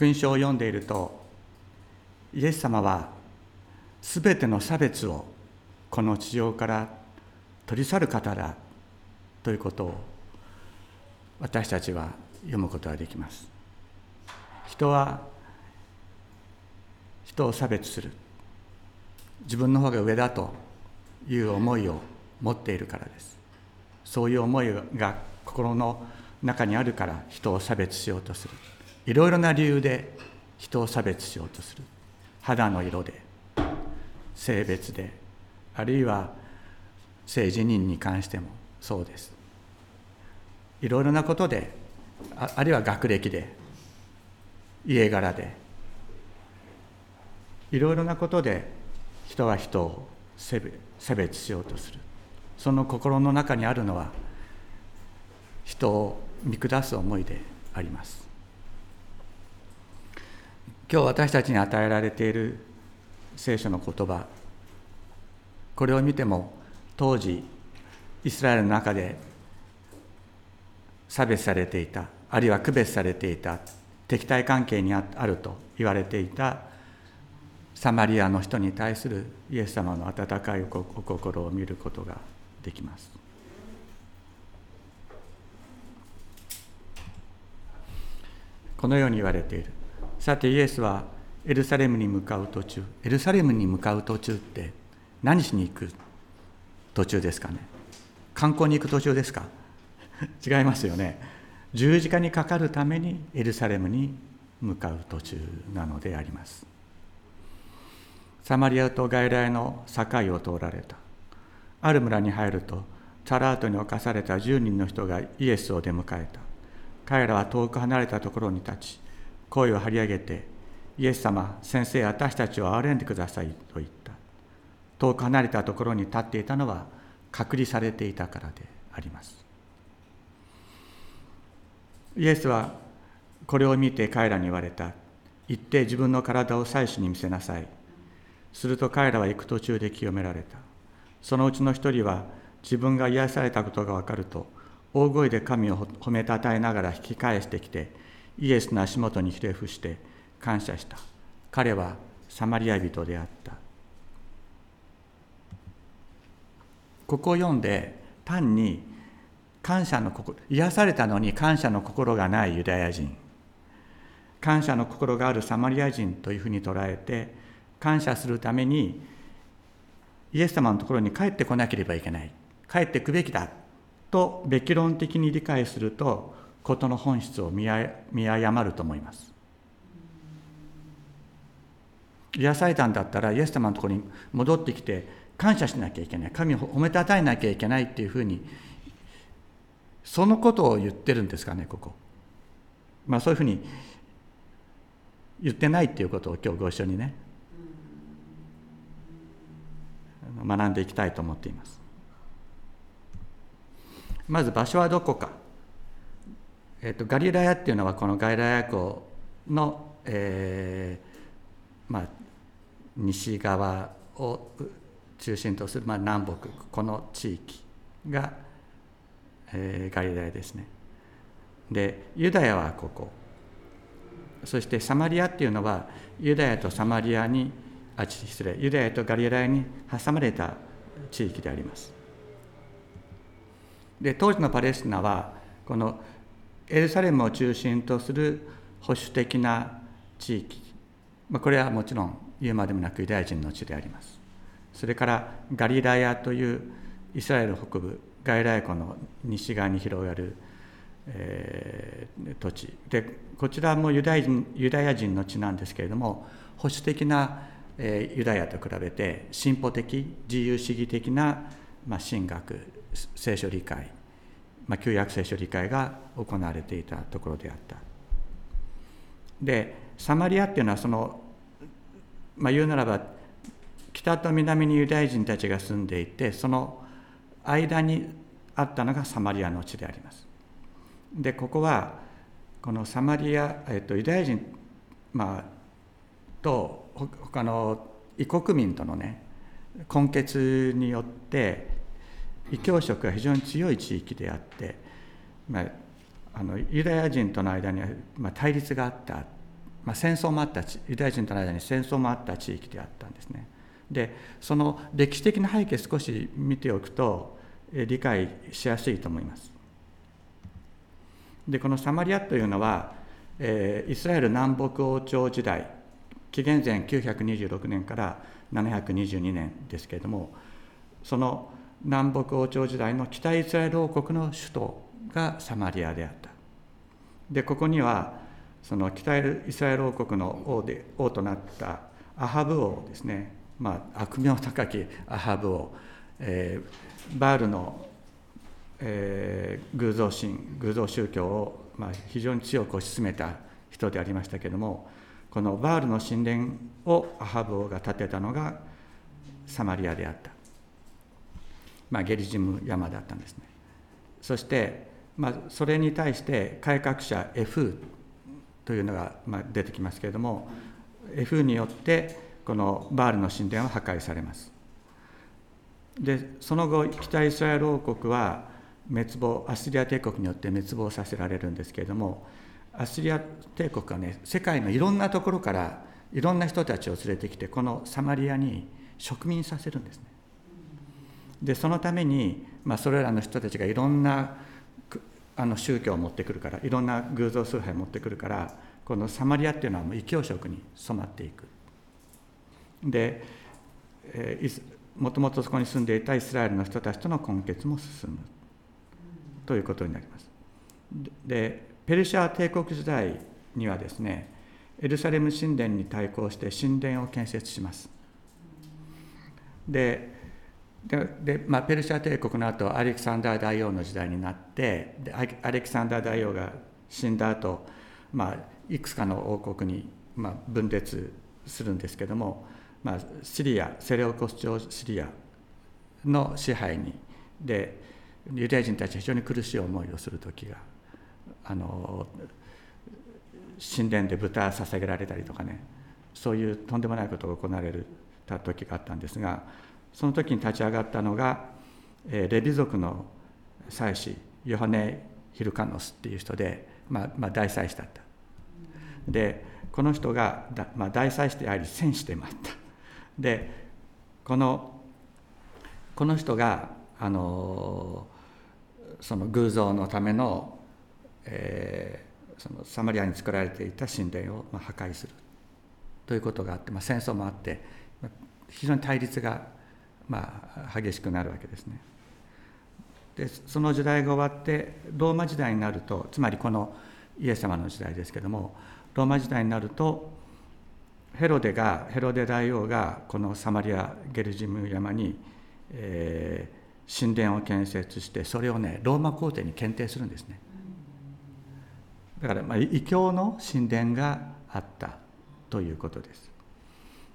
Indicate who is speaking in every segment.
Speaker 1: 福音書を読んでいるとイエス様は全ての差別をこの地上から取り去る方だということを私たちは読むことができます。人は人を差別する。自分の方が上だという思いを持っているからです。そういう思いが心の中にあるから人を差別しようとする。いろいろな理由で人を差別しようとする。肌の色で性別であるいは性自認に関してもそうです。いろいろなことでああるいは学歴で家柄でいろいろなことで人は人を差別しようとする。その心の中にあるのは人を見下す思いであります。今日私たちに与えられている聖書の言葉。これを見ても当時イスラエルの中で差別されていたあるいは区別されていた敵対関係にあると言われていたサマリアの人に対するイエス様の温かいお心を見ることができます。このように言われている。さてイエスはエルサレムに向かう途中エルサレムに向かう途中って何しに行く途中ですかね？観光に行く途中ですか？違いますよね。十字架にかかるためにエルサレムに向かう途中なのであります。サマリアと外来の境を通られた。ある村に入るとチャラートに侵された10人の人がイエスを出迎えた。彼らは遠く離れたところに立ち声を張り上げてイエス様先生私たちを憐れんでくださいと言った。遠く離れたところに立っていたのは隔離されていたからであります。イエスはこれを見て彼らに言われた。行って自分の体を祭司に見せなさい。すると彼らは行く途中で清められた。そのうちの一人は自分が癒されたことが分かると大声で神を褒めたたえながら引き返してきてイエスの足元にひれ伏して感謝した。彼はサマリア人であった。ここを読んで単に感謝の心癒されたのに感謝の心がないユダヤ人。感謝の心があるサマリア人というふうに捉えて感謝するためにイエス様のところに帰ってこなければいけない。帰ってくべきだとべき論的に理解すると事の本質を見誤ると思います。癒されたんだったらイエス様のところに戻ってきて感謝しなきゃいけない。神を褒めたたえなきゃいけないっていうふうにそのことを言ってるんですかねここ。まあそういうふうに言ってないっていうことを今日ご一緒にね学んでいきたいと思っています。まず場所はどこか、えーと、ガリラヤっていうのはこのガリラヤ湖の、えーまあ、西側を中心とする、まあ、南北この地域が、えー、ガリラヤですね。でユダヤはここ。そしてサマリアっていうのはユダヤとサマリアにあ失礼ユダヤとガリラヤに挟まれた地域であります。で当時のパレスチナはこのエルサレムを中心とする保守的な地域、まあ、これはもちろん言うまでもなくユダヤ人の地であります。それからガリラヤというイスラエル北部外来湖の西側に広がる、えー、土地。でこちらもユダヤ人ユダヤ人の地なんですけれども保守的な、えー、ユダヤと比べて進歩的自由主義的な、まあ、神学聖書理解、まあ、旧約聖書理解が行われていたところであったでサマリアっていうのはその、まあ、言うならば北と南にユダヤ人たちが住んでいてその間にあったのがサマリアの地であります。でここはこのサマリア、えっと、ユダヤ人、まあ、と他の異国民とのね根結によって異教色が非常に強い地域であって、まあ、あのユダヤ人との間には、まあ、対立があったまあ、戦争もあったユダヤ人との間に戦争もあった地域であったんですね。でその歴史的な背景少し見ておくと理解しやすいと思います。でこのサマリアというのは、えー、イスラエル南北王朝時代紀元前926年から722年ですけれどもその南北王朝時代の北イスラエル王国の首都がサマリアであった。でここにはその北イスラエル王国の王で王となったアハブ王ですね、まあ、悪名高きアハブ王、えー、バールの、えー、偶像神偶像宗教を、まあ、非常に強く推し進めた人でありましたけれどもこのバールの神殿をアハブ王が建てたのがサマリアであった、まあ、ゲリジム山だったんですね。そして、まあ、それに対して改革者エフというのがまあ出てきますけれども F によってこのバールの神殿は破壊されます。でその後北イスラエル王国は滅亡アスリア帝国によって滅亡させられるんですけれどもアスリア帝国はね世界のいろんなところからいろんな人たちを連れてきてこのサマリアに植民させるんですね。でそのために、まあ、それらの人たちがいろんなあの宗教を持ってくるからいろんな偶像崇拝を持ってくるからこのサマリアっていうのはもう異教色に染まっていく。で、えー、もともとそこに住んでいたイスラエルの人たちとの根結も進む。ということになります。でペルシャ帝国時代にはですねエルサレム神殿に対抗して神殿を建設します。でで、まあ、ペルシャ帝国の後アレキサンダー大王の時代になってでアレキサンダー大王が死んだ後、まあいくつかの王国に、まあ、分裂するんですけども、まあ、シリアセレオコス朝シリアの支配にでユダヤ人たちは非常に苦しい思いをする時があの神殿で豚捧げられたりとかねそういうとんでもないことが行われた時があったんですがその時に立ち上がったのが、えレビ族の祭司ヨハネ・ヒルカノスっていう人で、まあまあ、大祭司だった。でこの人が、まあ、大祭司であり戦士でもあった。でこのこの人があのその偶像のための,、えー、そのサマリアに作られていた神殿を、まあ、破壊するということがあって、まあ、戦争もあって非常に対立がまあ、激しくなるわけですね。でその時代が終わってローマ時代になるとつまりこのイエス様の時代ですけどもローマ時代になるとヘロデがヘロデ大王がこのサマリア・ゲルジム山に、えー、神殿を建設してそれをねローマ皇帝に検定するんですね。だから、まあ、異教の神殿があったということです。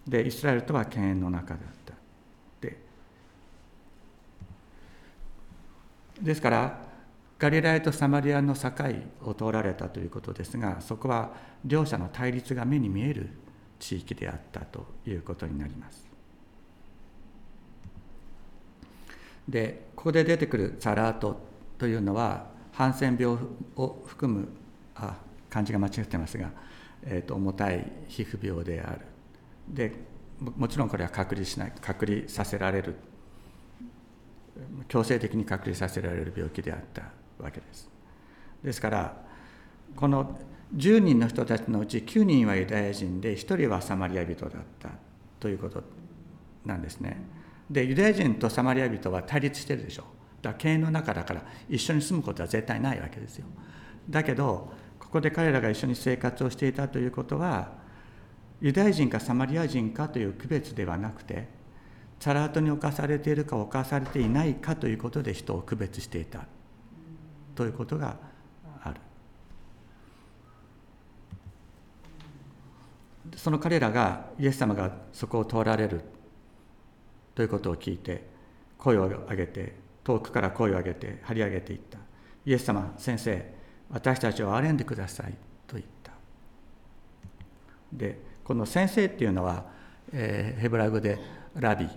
Speaker 1: でイスラエルとは犬猿の中だですからガリラヤとサマリアの境を通られたということですがそこは両者の対立が目に見える地域であったということになります。でここで出てくるサラートというのはハンセン病を含むあ漢字が間違ってますが、えーと、重たい皮膚病であるでもちろんこれは隔離しない隔離させられる強制的に隔離させられる病気であったわけです。ですからこの10人の人たちのうち9人はユダヤ人で1人はサマリア人だったということなんですね。でユダヤ人とサマリア人は対立してるでしょ。だから経営の中だから一緒に住むことは絶対ないわけですよ。だけどここで彼らが一緒に生活をしていたということはユダヤ人かサマリア人かという区別ではなくてサラートに侵されているか侵されていないかということで人を区別していた。ということがある。その彼らがイエス様がそこを通られる。ということを聞いて声を上げて遠くから声を上げて張り上げていった。イエス様先生私たちを憐んでくださいと言った。でこの先生っていうのは、えー、ヘブラ語でラビ。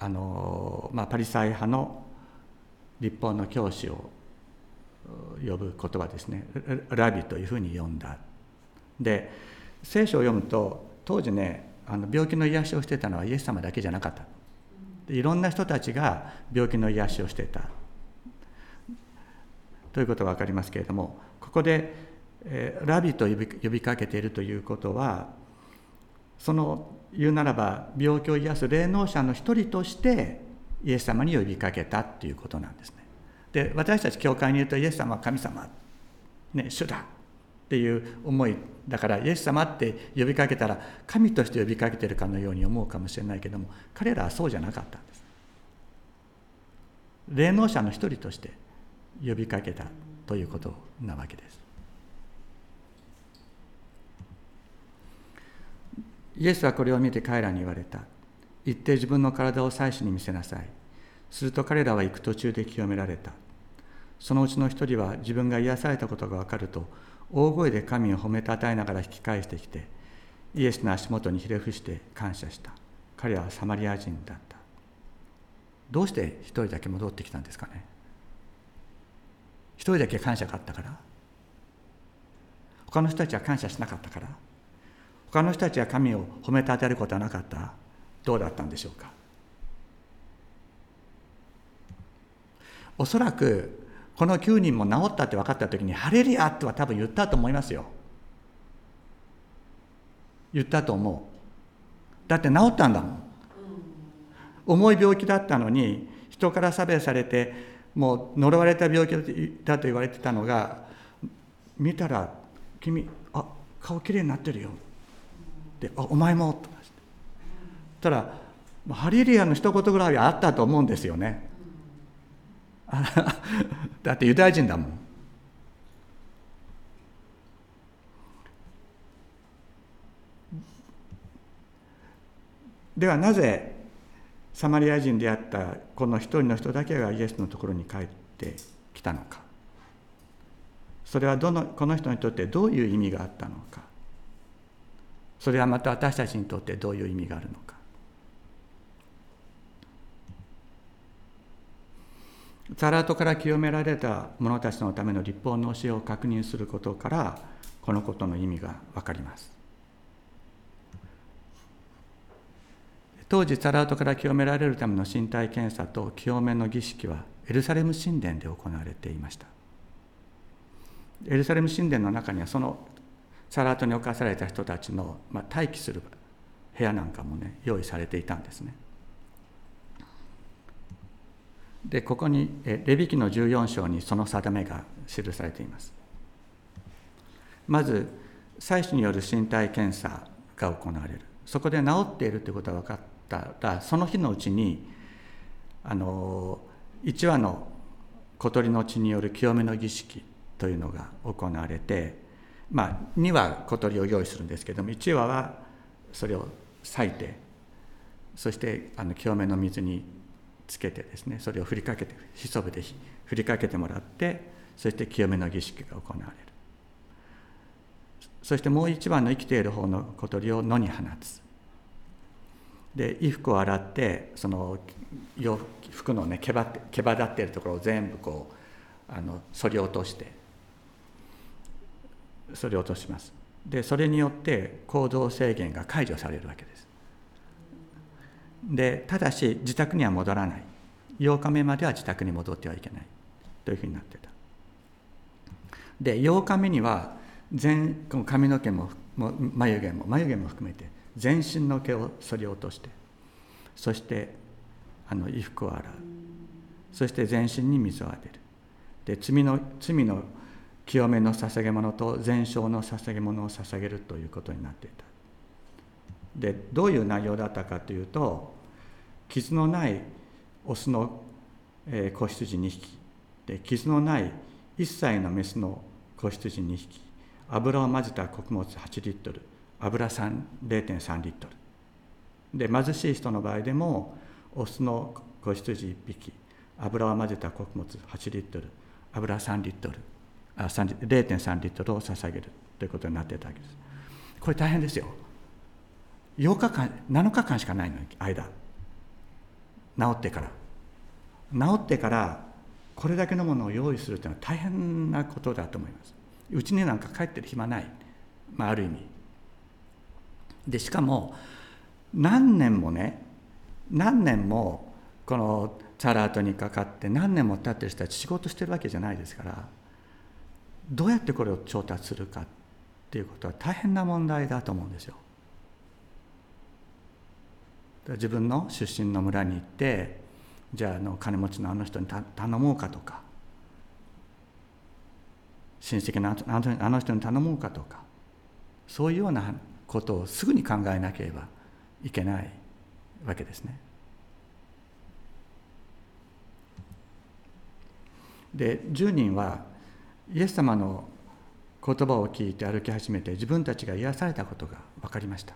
Speaker 1: あの、まあ、パリサイ派の立法の教師を呼ぶ言葉ですね。ラビというふうに呼んだ。で聖書を読むと当時ねあの病気の癒しをしてたのはイエス様だけじゃなかった。いろんな人たちが病気の癒しをしてた。ということが分かりますけれどもここで、えー、ラビと呼び呼びかけているということはその言うならば病気を癒す霊能者の一人としてイエス様に呼びかけたということなんですね。で私たち教会にいるとイエス様は神様、ね、主だっていう思いだからイエス様って呼びかけたら神として呼びかけてるかのように思うかもしれないけども彼らはそうじゃなかったんです。霊能者の一人として呼びかけたということなわけです。イエスはこれを見て彼らに言われた。行って自分の体を祭司に見せなさい。すると彼らは行く途中で清められた。そのうちの一人は自分が癒されたことが分かると、大声で神を褒めたたえながら引き返してきて、イエスの足元にひれ伏して感謝した。彼はサマリア人だった。どうして一人だけ戻ってきたんですかね？一人だけ感謝があったから？他の人たちは感謝しなかったから？他の人たちは神を褒めたたることはなかった。どうだったんでしょうか？おそらくこの9人も治ったって分かった時に「ハレリア!」とは多分言ったと思いますよ。言ったと思う。だって治ったんだもん。重い病気だったのに人から差別されてもう呪われた病気だと言われてたのが見たら「君あ顔きれいになってるよ」で「お前も」とかして。たらハリリアの一言ぐらいはあったと思うんですよね。だってユダヤ人だもん。ではなぜサマリア人であったこの一人の人だけがイエスのところに帰ってきたのか。それはどのこの人にとってどういう意味があったのか。それはまた私たちにとってどういう意味があるのか。ザラートから清められた者たちのための立法の教えを確認することからこのことの意味が分かります。当時サラートから清められるための身体検査と清めの儀式はエルサレム神殿で行われていました。エルサレム神殿の中にはそのサラートに侵された人たちの、まあ、待機する部屋なんかもね用意されていたんですね。でここにレビ記の14章にその定めが記されています。まず妻子による身体検査が行われる。そこで治っているということが分かったらその日のうちにあの1羽の小鳥の血による清めの儀式というのが行われて、まあ、2羽小鳥を用意するんですけども1羽はそれを裂いてそしてあの清めの水につけてですねそれを振りかけてひそぶで振りかけてもらってそして清めの儀式が行われる。そしてもう一番の生きている方の小鳥を野に放つ。で衣服を洗ってその洋服のね毛羽毛羽立っているところを全部こうあのそり落としてそり落とします。でそれによって行動制限が解除されるわけです。でただし自宅には戻らない。8日目までは自宅に戻ってはいけない。というふうになってた。で8日目には全髪の毛も眉毛も眉毛も含めて全身の毛を剃り落としてそしてあの衣服を洗う。そして全身に水を当てる。で罪の罪の清めの捧げ物と全焼の捧げ物を捧げるということになっていた。でどういう内容だったかというと傷のないオスの子羊2匹。で傷のない1歳のメスの子羊2匹。油を混ぜた穀物8リットル。油0.3リットル。で貧しい人の場合でもオスの子羊1匹。油を混ぜた穀物8リットル。油3リットル。0.3リットルを捧げるということになっていたわけです。これ大変ですよ。8日間7日間しかないの間。治ってから。治ってからこれだけのものを用意するというのは大変なことだと思います。うちになんか帰ってる暇ない、まあ、ある意味。でしかも何年もね何年もこのチャラートにかかって何年も経ってる人たち仕事してるわけじゃないですからどうやってこれを調達するかっていうことは大変な問題だと思うんですよ。自分の出身の村に行ってじゃあの金持ちのあの人に頼もうかとか親戚のあの人に頼もうかとかそういうようなことをすぐに考えなければいけないわけですね。で10人はイエス様の言葉を聞いて歩き始めて自分たちが癒されたことが分かりました。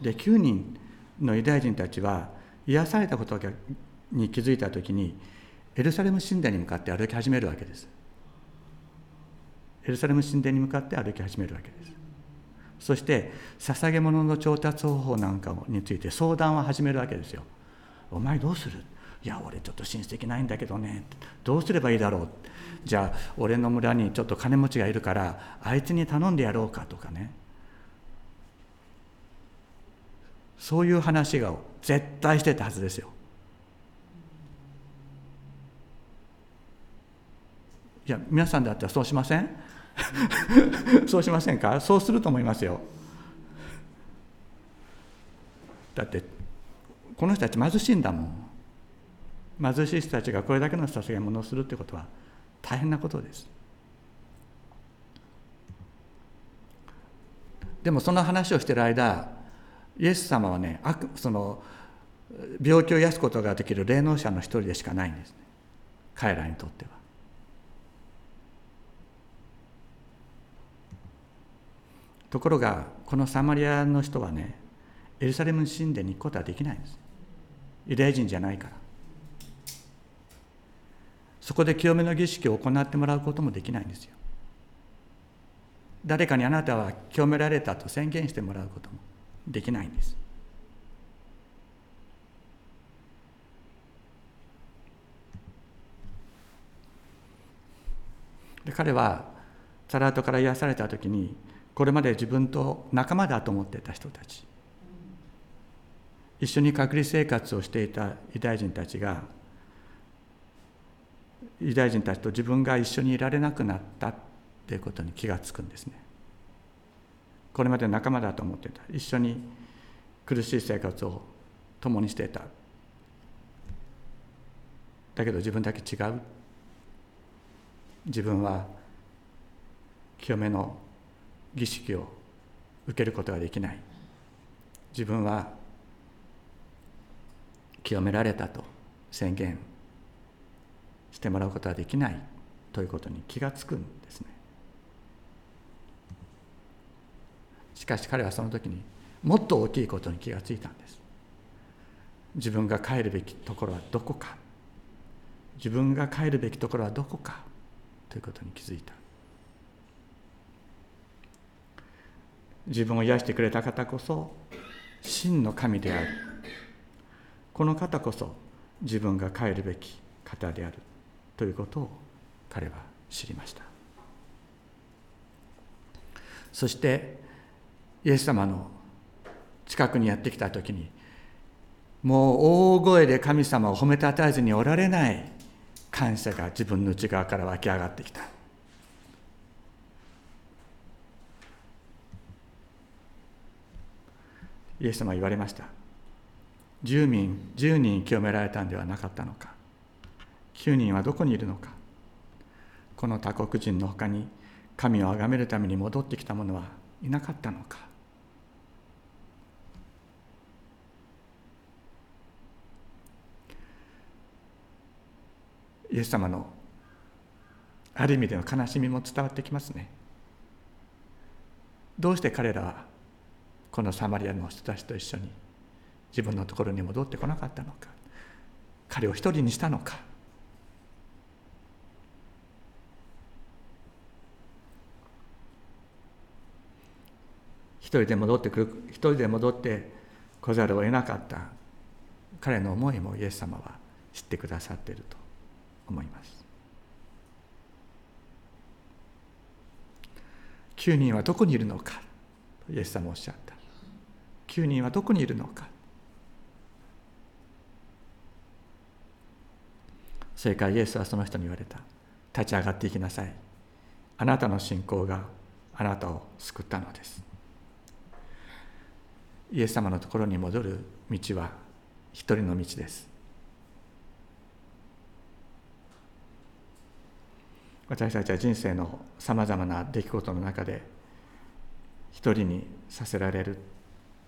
Speaker 1: で9人のユダヤ人たちは癒されたことに気づいた時にエルサレム神殿に向かって歩き始めるわけです。エルサレム神殿に向かって歩き始めるわけです。そして捧げ物の調達方法なんかについて相談を始めるわけですよ。お前どうする？いや俺ちょっと親戚ないんだけどねどうすればいいだろうじゃあ俺の村にちょっと金持ちがいるからあいつに頼んでやろうかとかねそういう話が絶対してたはずですよ。いや皆さんだったらそうしません？そうしませんか？そうすると思いますよ。だってこの人たち貧しいんだもん。貧しい人たちがこれだけの捧げ物をするってことは大変なことです。でもその話をしている間イエス様はねその病気を癒すことができる霊能者の一人でしかないんですね彼らにとっては。ところがこのサマリアの人はねエルサレム神殿に行くことはできないんですユダヤ人じゃないからそこで清めの儀式を行ってもらうこともできないんですよ。誰かにあなたは清められたと宣言してもらうこともできないんです。彼はサラートから癒された時にこれまで自分と仲間だと思っていた人たち。一緒に隔離生活をしていたユダヤ人たちがユダヤ人たちと自分が一緒にいられなくなったっていうことに気がつくんですね。これまで仲間だと思ってた。一緒に苦しい生活を共にしていた。だけど自分だけ違う。自分は清めの儀式を受けることができない。自分は清められたと宣言してもらうことはできないということに気がつくんですね。しかし彼はその時にもっと大きいことに気がついたんです。自分が帰るべきところはどこか。自分が帰るべきところはどこかということに気づいた。自分を癒してくれた方こそ真の神である。この方こそ自分が帰るべき方である。ということを彼は知りました。そしてイエス様の近くにやってきた時にもう大声で神様を褒めたたえずにおられない感謝が自分の内側から湧き上がってきた。イエス様は言われました10人10人清められたんではなかったのか。9人はどこにいるのか。この他国人のほかに神を崇めるために戻ってきた者はいなかったのか。イエス様のある意味での悲しみも伝わってきますね。どうして彼らはこのサマリアの人たちと一緒に自分のところに戻ってこなかったのか。彼を一人にしたのか。人で戻ってくる一人で戻って来ざるを得なかった。彼の思いもイエス様は知ってくださっていると思います。9人はどこにいるのか。イエス様おっしゃった。9人はどこにいるのか。それからイエスはその人に言われた。立ち上がっていきなさい。あなたの信仰があなたを救ったのです。イエス様のところに戻る道は一人の道です。私たちは人生のさまざまな出来事の中で一人にさせられる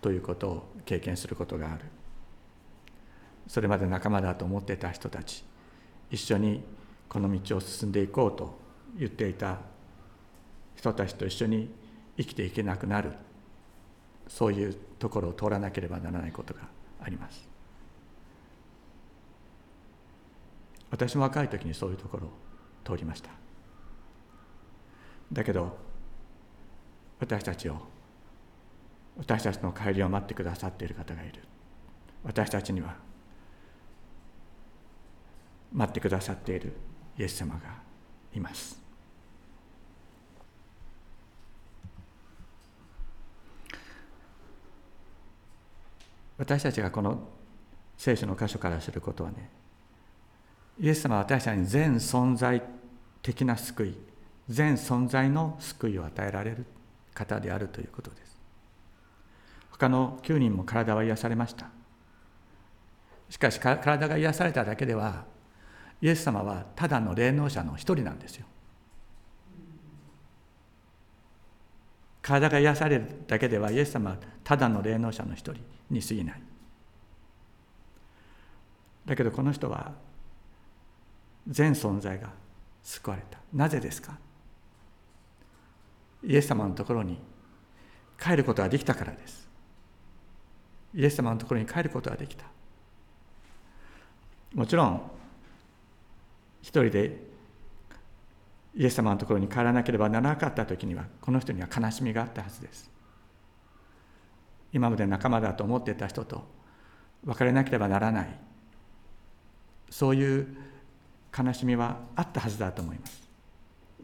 Speaker 1: ということを経験することがある。それまで仲間だと思っていた人たち一緒にこの道を進んでいこうと言っていた人たちと一緒に生きていけなくなる。そういうところを通らなければならないことがあります。私も若い時にそういうところを通りました。だけど私たちを私たちの帰りを待ってくださっている方がいる。私たちには待ってくださっているイエス様がいます。私たちがこの聖書の箇所から知ることはねイエス様は私たちに全存在的な救い全存在の救いを与えられる方であるということです。他の9人も体は癒されました。しかし体が癒されただけではイエス様はただの霊能者の一人なんですよ。体が癒されるだけではイエス様はただの霊能者の一人に過ぎない。だけどこの人は全存在が救われた。なぜですか？イエス様のところに帰ることができたからです。イエス様のところに帰ることができた。もちろん一人でイエス様のところに帰らなければならなかった時にはこの人には悲しみがあったはずです。今まで仲間だと思っていた人と別れなければならない。そういう悲しみはあったはずだと思います。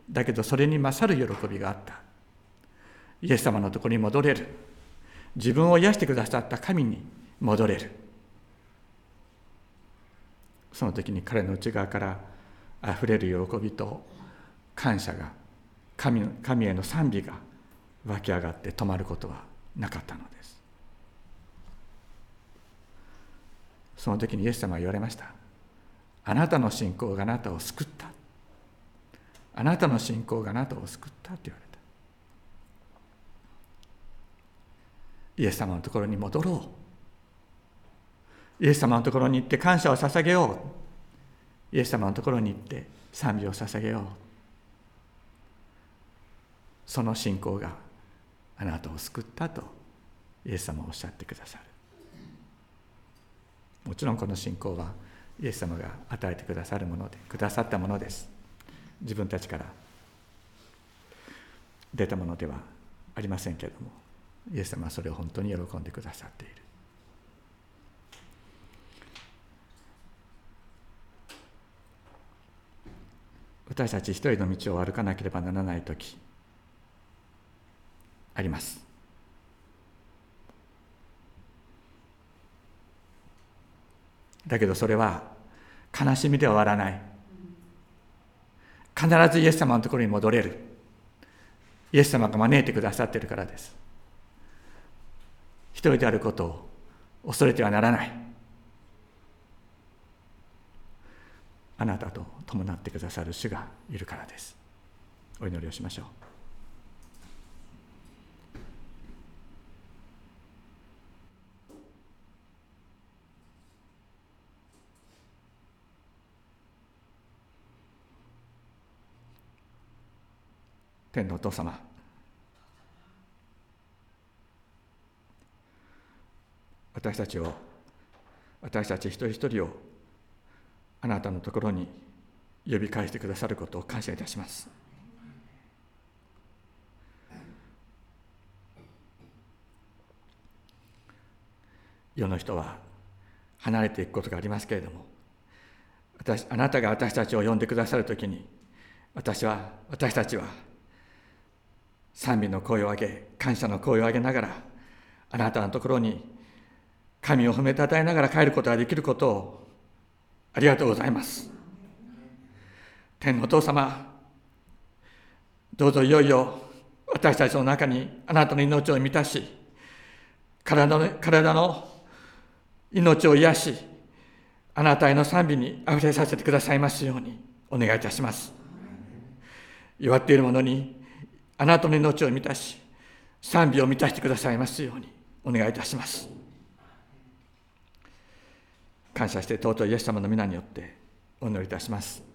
Speaker 1: だけどそれに勝る喜びがあった。イエス様のところに戻れる。自分を癒してくださった神に戻れる。その時に彼の内側からあふれる喜びと感謝が神神への賛美が湧き上がって止まることはなかったのです。その時にイエス様は言われました。あなたの信仰があなたを救った。あなたの信仰があなたを救ったって言われた。イエス様のところに戻ろう。イエス様のところに行って感謝を捧げよう。イエス様のところに行って賛美を捧げよう。その信仰があなたを救ったとイエス様はおっしゃってくださる。もちろんこの信仰はイエス様が与えてくださるものでくださったものです。自分たちから出たものではありませんけれどもイエス様はそれを本当に喜んでくださっている。私たち一人の道を歩かなければならない時あります。だけどそれは悲しみでは終わらない。必ずイエス様のところに戻れる。イエス様が招いてくださっているからです。一人であることを恐れてはならない。あなたと伴ってくださる主がいるからです。お祈りをしましょう。天のお父様。私たちを私たち一人一人をあなたのところに呼び返してくださることを感謝いたします。世の人は離れていくことがありますけれども私あなたが私たちを呼んでくださるときに私は私たちは賛美の声を上げ感謝の声を上げながらあなたのところに神を褒めたたえながら帰ることができることをありがとうございます。天のお父様どうぞいよいよ私たちの中にあなたの命を満たし体の体の命を癒しあなたへの賛美にあふれさせてくださいますようにお願いいたします。弱っている者にあなたの命を満たし賛美を満たしてくださいますようにお願いいたします。感謝して尊いイエス様の皆によってお祈りいたします。